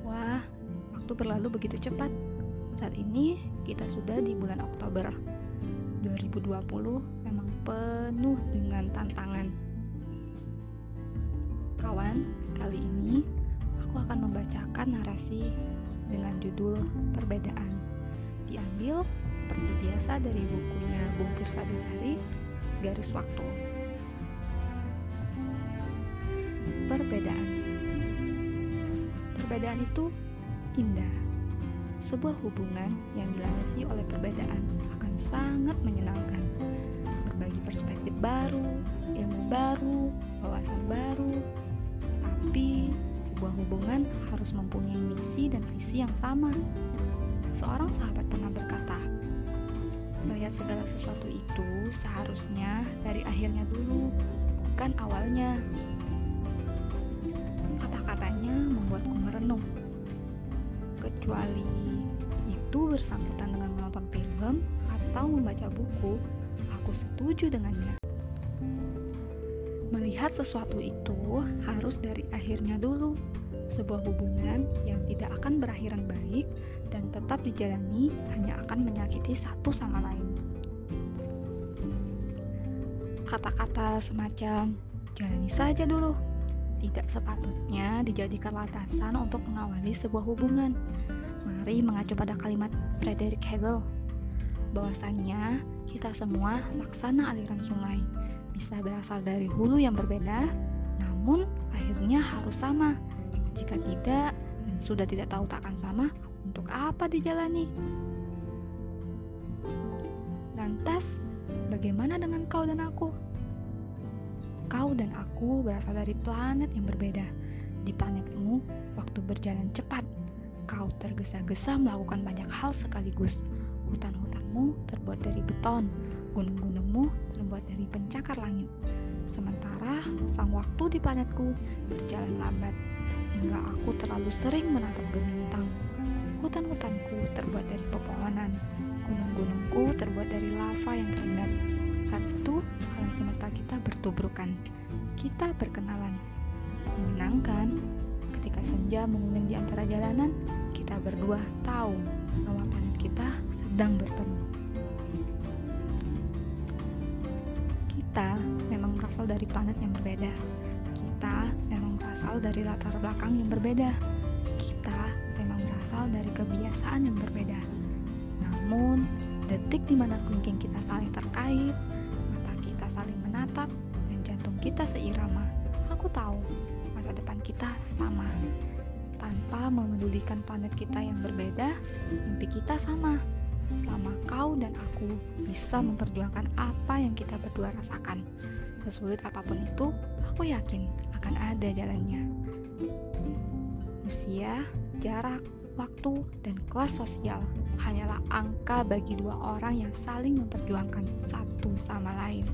Wah, waktu berlalu begitu cepat. Saat ini kita sudah di bulan Oktober. 2020 memang penuh dengan tantangan. Kawan, kali ini aku akan membacakan narasi dengan judul Perbedaan. Diambil seperti biasa dari bukunya Bung Pursa Besari, Garis Waktu. Perbedaan Perbedaan itu indah. Sebuah hubungan yang dilandasi oleh perbedaan akan sangat menyenangkan. Berbagi perspektif baru, ilmu baru, wawasan baru. Tapi sebuah hubungan harus mempunyai misi dan visi yang sama. Seorang sahabat pernah berkata, melihat segala sesuatu itu seharusnya dari akhirnya dulu, bukan awalnya. Merenung. Kecuali itu bersangkutan dengan menonton film atau membaca buku, aku setuju dengannya. Melihat sesuatu itu harus dari akhirnya dulu. Sebuah hubungan yang tidak akan berakhiran baik dan tetap dijalani hanya akan menyakiti satu sama lain. Kata-kata semacam jalani saja dulu tidak sepatutnya dijadikan landasan untuk mengawali sebuah hubungan. Mari mengacu pada kalimat Frederick Hegel bahwasannya kita semua laksana aliran sungai bisa berasal dari hulu yang berbeda namun akhirnya harus sama. Jika tidak dan sudah tidak tahu takkan sama untuk apa dijalani? Lantas bagaimana dengan kau dan aku kau dan aku berasal dari planet yang berbeda. Di planetmu waktu berjalan cepat kau tergesa-gesa melakukan banyak hal sekaligus. Hutan-hutanmu terbuat dari beton gunung-gunungmu terbuat dari pencakar langit. Sementara sang waktu di planetku berjalan lambat hingga aku terlalu sering menatap gemintang hutan-hutanku terbuat dari pepohonan gunung-gunungku terbuat dari lava yang terendam kita bertubrukan kita berkenalan menyenangkan ketika senja menguning di antara jalanan kita berdua tahu bahwa planet kita sedang bertemu kita memang berasal dari planet yang berbeda. Kita memang berasal dari latar belakang yang berbeda. Kita memang berasal dari kebiasaan yang berbeda. Namun, detik di mana kita saling aku tahu masa depan kita sama. Tanpa memedulikan planet kita yang berbeda, mimpi kita sama selama kau dan aku bisa memperjuangkan apa yang kita berdua rasakan. Sesulit apa pun itu, aku yakin akan ada jalannya. Usia, jarak, waktu, dan kelas sosial hanyalah angka bagi dua orang yang saling memperjuangkan satu sama lain.